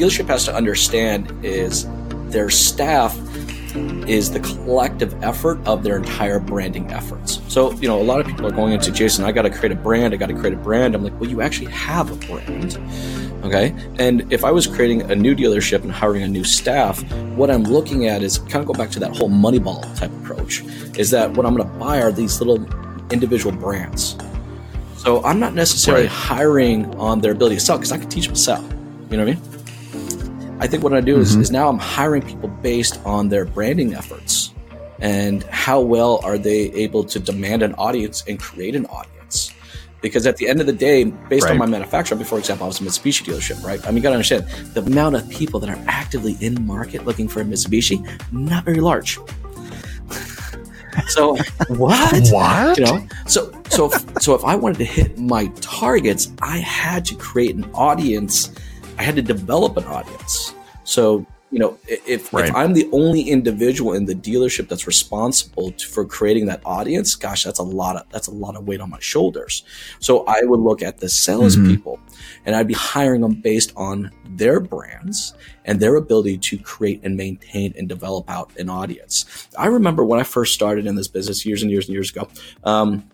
dealership has to understand is their staff is the collective effort of their entire branding efforts. So, you know, a lot of people are going into Jason, I got to create a brand, I got to create a brand. I'm like, well, you actually have a brand. Okay. And if I was creating a new dealership and hiring a new staff, what I'm looking at is kind of go back to that whole Moneyball type approach is that what I'm going to buy are these little individual brands. So I'm not necessarily right. hiring on their ability to sell because I can teach them to sell. You know what I mean? I think what I do is, mm-hmm. is now I'm hiring people based on their branding efforts and how well are they able to demand an audience and create an audience. Because at the end of the day, based right. on my manufacturer, before example, I was a Mitsubishi dealership, right? I mean, you gotta understand the amount of people that are actively in market looking for a Mitsubishi, not very large. So what? What? You know, so so if, so if I wanted to hit my targets, I had to create an audience I had to develop an audience. So, you know, if, right. if I'm the only individual in the dealership that's responsible to, for creating that audience, gosh, that's a lot of that's a lot of weight on my shoulders. So I would look at the salespeople mm-hmm. and I'd be hiring them based on their brands and their ability to create and maintain and develop out an audience. I remember when I first started in this business years and years and years ago. Um,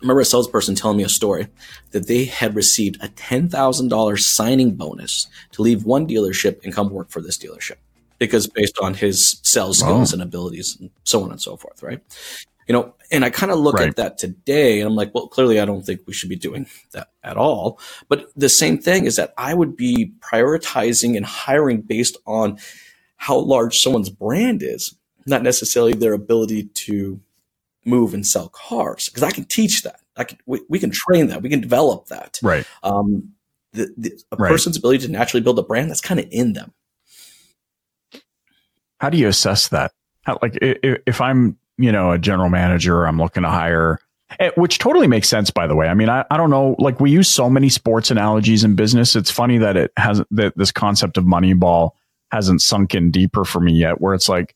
remember a salesperson telling me a story that they had received a $10,000 signing bonus to leave one dealership and come work for this dealership because based on his sales skills wow. and abilities and so on and so forth, right? You know, and I kind of look right. at that today and I'm like, well, clearly I don't think we should be doing that at all. But the same thing is that I would be prioritizing and hiring based on how large someone's brand is, not necessarily their ability to move and sell cars because I can teach that. I can we, we can train that. We can develop that. Right. Um, the, the a right. person's ability to naturally build a brand that's kind of in them. How do you assess that? How, like if, if I'm you know a general manager, I'm looking to hire. Eh, which totally makes sense, by the way. I mean, I, I don't know. Like we use so many sports analogies in business. It's funny that it hasn't that this concept of Moneyball hasn't sunk in deeper for me yet. Where it's like,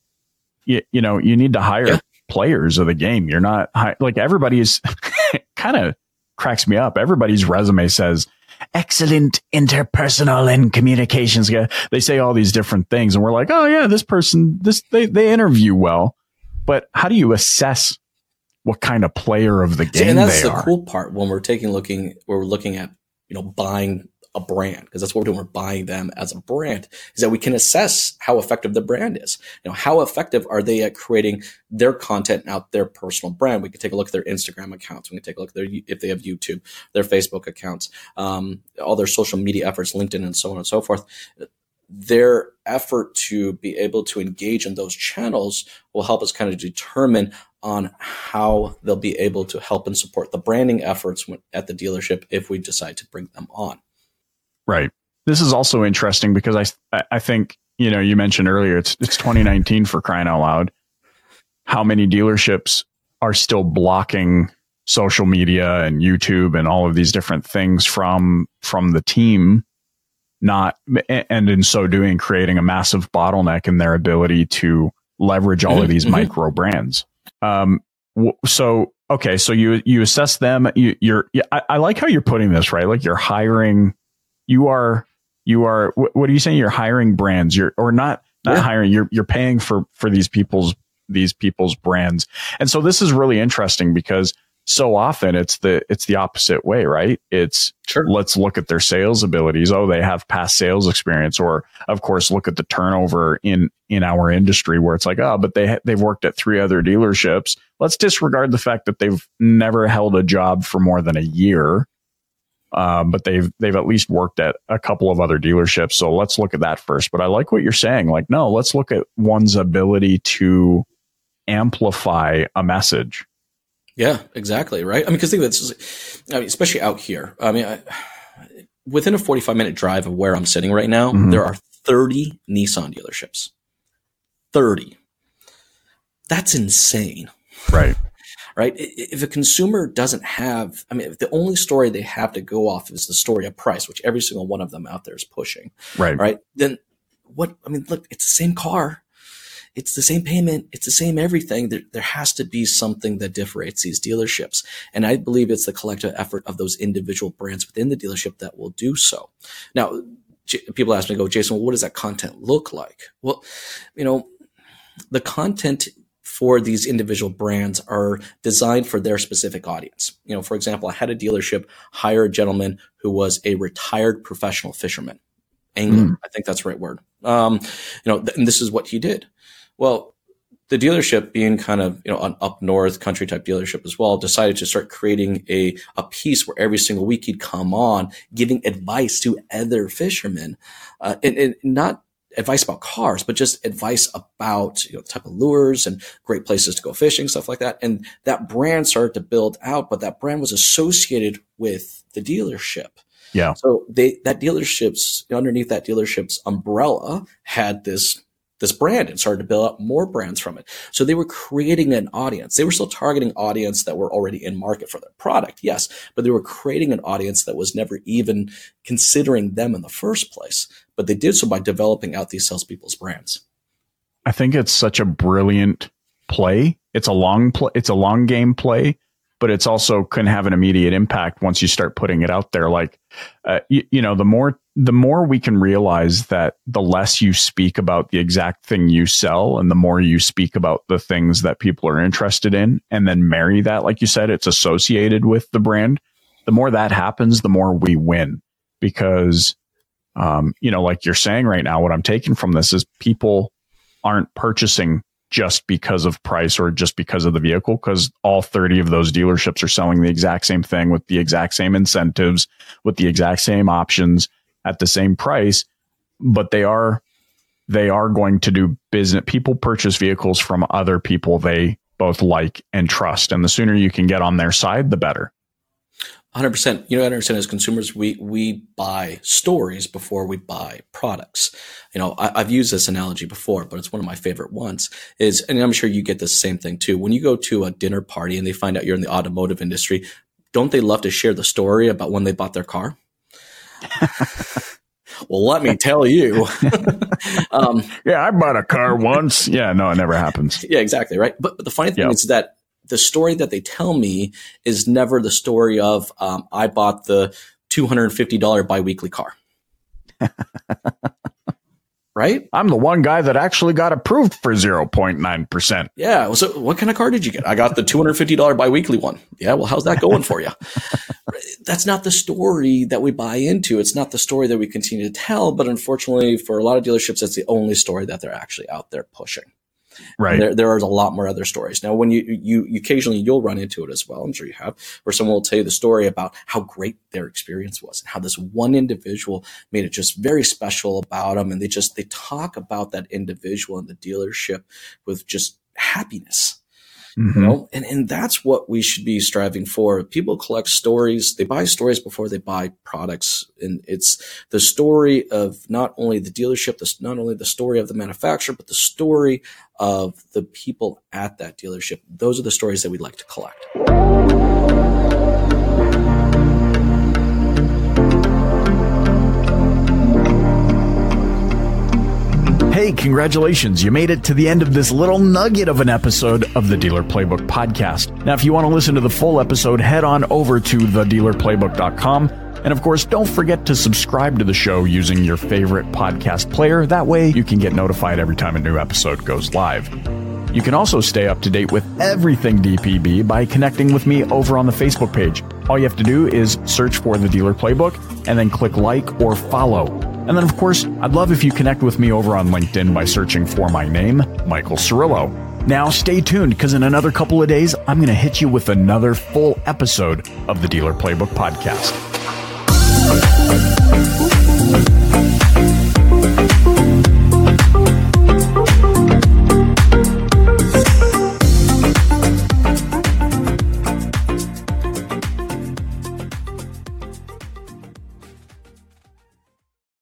you, you know, you need to hire yeah players of the game. You're not like everybody's kind of cracks me up. Everybody's resume says excellent interpersonal and communications. They say all these different things and we're like, oh yeah, this person, this, they, they interview well. But how do you assess what kind of player of the game and that's the are? cool part when we're taking looking, where we're looking at, you know, buying a brand because that's what we're doing. We're buying them as a brand is that we can assess how effective the brand is. You know, how effective are they at creating their content out their personal brand? We can take a look at their Instagram accounts. We can take a look at their, if they have YouTube, their Facebook accounts, um, all their social media efforts, LinkedIn and so on and so forth. Their effort to be able to engage in those channels will help us kind of determine on how they'll be able to help and support the branding efforts at the dealership if we decide to bring them on. Right. This is also interesting because I I think you know you mentioned earlier it's it's 2019 for crying out loud. How many dealerships are still blocking social media and YouTube and all of these different things from from the team not and in so doing creating a massive bottleneck in their ability to leverage all of mm-hmm, these mm-hmm. micro brands. Um, so okay, so you you assess them. You, you're I, I, like how you're putting this right. Like you're hiring you are you are what are you saying? You're hiring brands. You're or not not yeah. hiring. You're you're paying for for these people's these people's brands. And so this is really interesting because so often it's the it's the opposite way, right? It's sure. let's look at their sales abilities. Oh, they have past sales experience, or of course, look at the turnover in in our industry where it's like, oh, but they they've worked at three other dealerships. Let's disregard the fact that they've never held a job for more than a year um, but they've they've at least worked at a couple of other dealerships. So let's look at that first. But I like what you're saying. Like, no, let's look at one's ability to amplify a message. Yeah, exactly. Right. I mean, because think that's, I mean, especially out here. I mean, I, within a 45 minute drive of where I'm sitting right now, mm-hmm. there are 30 Nissan dealerships. 30. That's insane. Right right? If a consumer doesn't have, I mean, if the only story they have to go off is the story of price, which every single one of them out there is pushing, right? Right? Then what? I mean, look, it's the same car. It's the same payment. It's the same everything. There, there has to be something that differentiates these dealerships. And I believe it's the collective effort of those individual brands within the dealership that will do so. Now, people ask me, go, Jason, well, what does that content look like? Well, you know, the content for these individual brands are designed for their specific audience. You know, for example, I had a dealership hire a gentleman who was a retired professional fisherman, angler. Mm. I think that's the right word. Um, you know, th- and this is what he did. Well, the dealership being kind of you know an up north country type dealership as well decided to start creating a a piece where every single week he'd come on giving advice to other fishermen uh, and, and, not advice about cars but just advice about you know the type of lures and great places to go fishing stuff like that and that brand started to build out but that brand was associated with the dealership yeah so they that dealership's underneath that dealership's umbrella had this this brand and started to build up more brands from it. So they were creating an audience. They were still targeting audience that were already in market for their product, yes, but they were creating an audience that was never even considering them in the first place. But they did so by developing out these salespeople's brands. I think it's such a brilliant play. It's a long play. It's a long game play but it's also can have an immediate impact once you start putting it out there. Like, uh, you, you know, the more the more we can realize that the less you speak about the exact thing you sell, and the more you speak about the things that people are interested in, and then marry that, like you said, it's associated with the brand. The more that happens, the more we win because, um, you know, like you're saying right now, what I'm taking from this is people aren't purchasing just because of price or just because of the vehicle because all 30 of those dealerships are selling the exact same thing with the exact same incentives with the exact same options at the same price but they are they are going to do business people purchase vehicles from other people they both like and trust and the sooner you can get on their side the better 100%. You know, I understand as consumers, we, we buy stories before we buy products. You know, I, have used this analogy before, but it's one of my favorite ones is, and I'm sure you get the same thing too. When you go to a dinner party and they find out you're in the automotive industry, don't they love to share the story about when they bought their car? well, let me tell you. um, yeah, I bought a car once. Yeah, no, it never happens. Yeah, exactly. Right. But, but the funny thing yep. is that the story that they tell me is never the story of um, I bought the two hundred and fifty dollar biweekly car. right? I'm the one guy that actually got approved for 0.9%. Yeah. So what kind of car did you get? I got the $250 biweekly one. Yeah. Well, how's that going for you? That's not the story that we buy into. It's not the story that we continue to tell. But unfortunately, for a lot of dealerships, that's the only story that they're actually out there pushing. Right. there, there are a lot more other stories. Now, when you, you, you occasionally you'll run into it as well. I'm sure you have, where someone will tell you the story about how great their experience was and how this one individual made it just very special about them. And they just, they talk about that individual in the dealership with just happiness. Mm-hmm. You know, and, and that's what we should be striving for. People collect stories. They buy stories before they buy products. And it's the story of not only the dealership, the, not only the story of the manufacturer, but the story of the people at that dealership. Those are the stories that we'd like to collect. Congratulations. You made it to the end of this little nugget of an episode of the Dealer Playbook podcast. Now, if you want to listen to the full episode, head on over to thedealerplaybook.com. And of course, don't forget to subscribe to the show using your favorite podcast player. That way, you can get notified every time a new episode goes live. You can also stay up to date with everything DPB by connecting with me over on the Facebook page. All you have to do is search for the Dealer Playbook and then click like or follow. And then, of course, I'd love if you connect with me over on LinkedIn by searching for my name, Michael Cirillo. Now, stay tuned because in another couple of days, I'm going to hit you with another full episode of the Dealer Playbook podcast.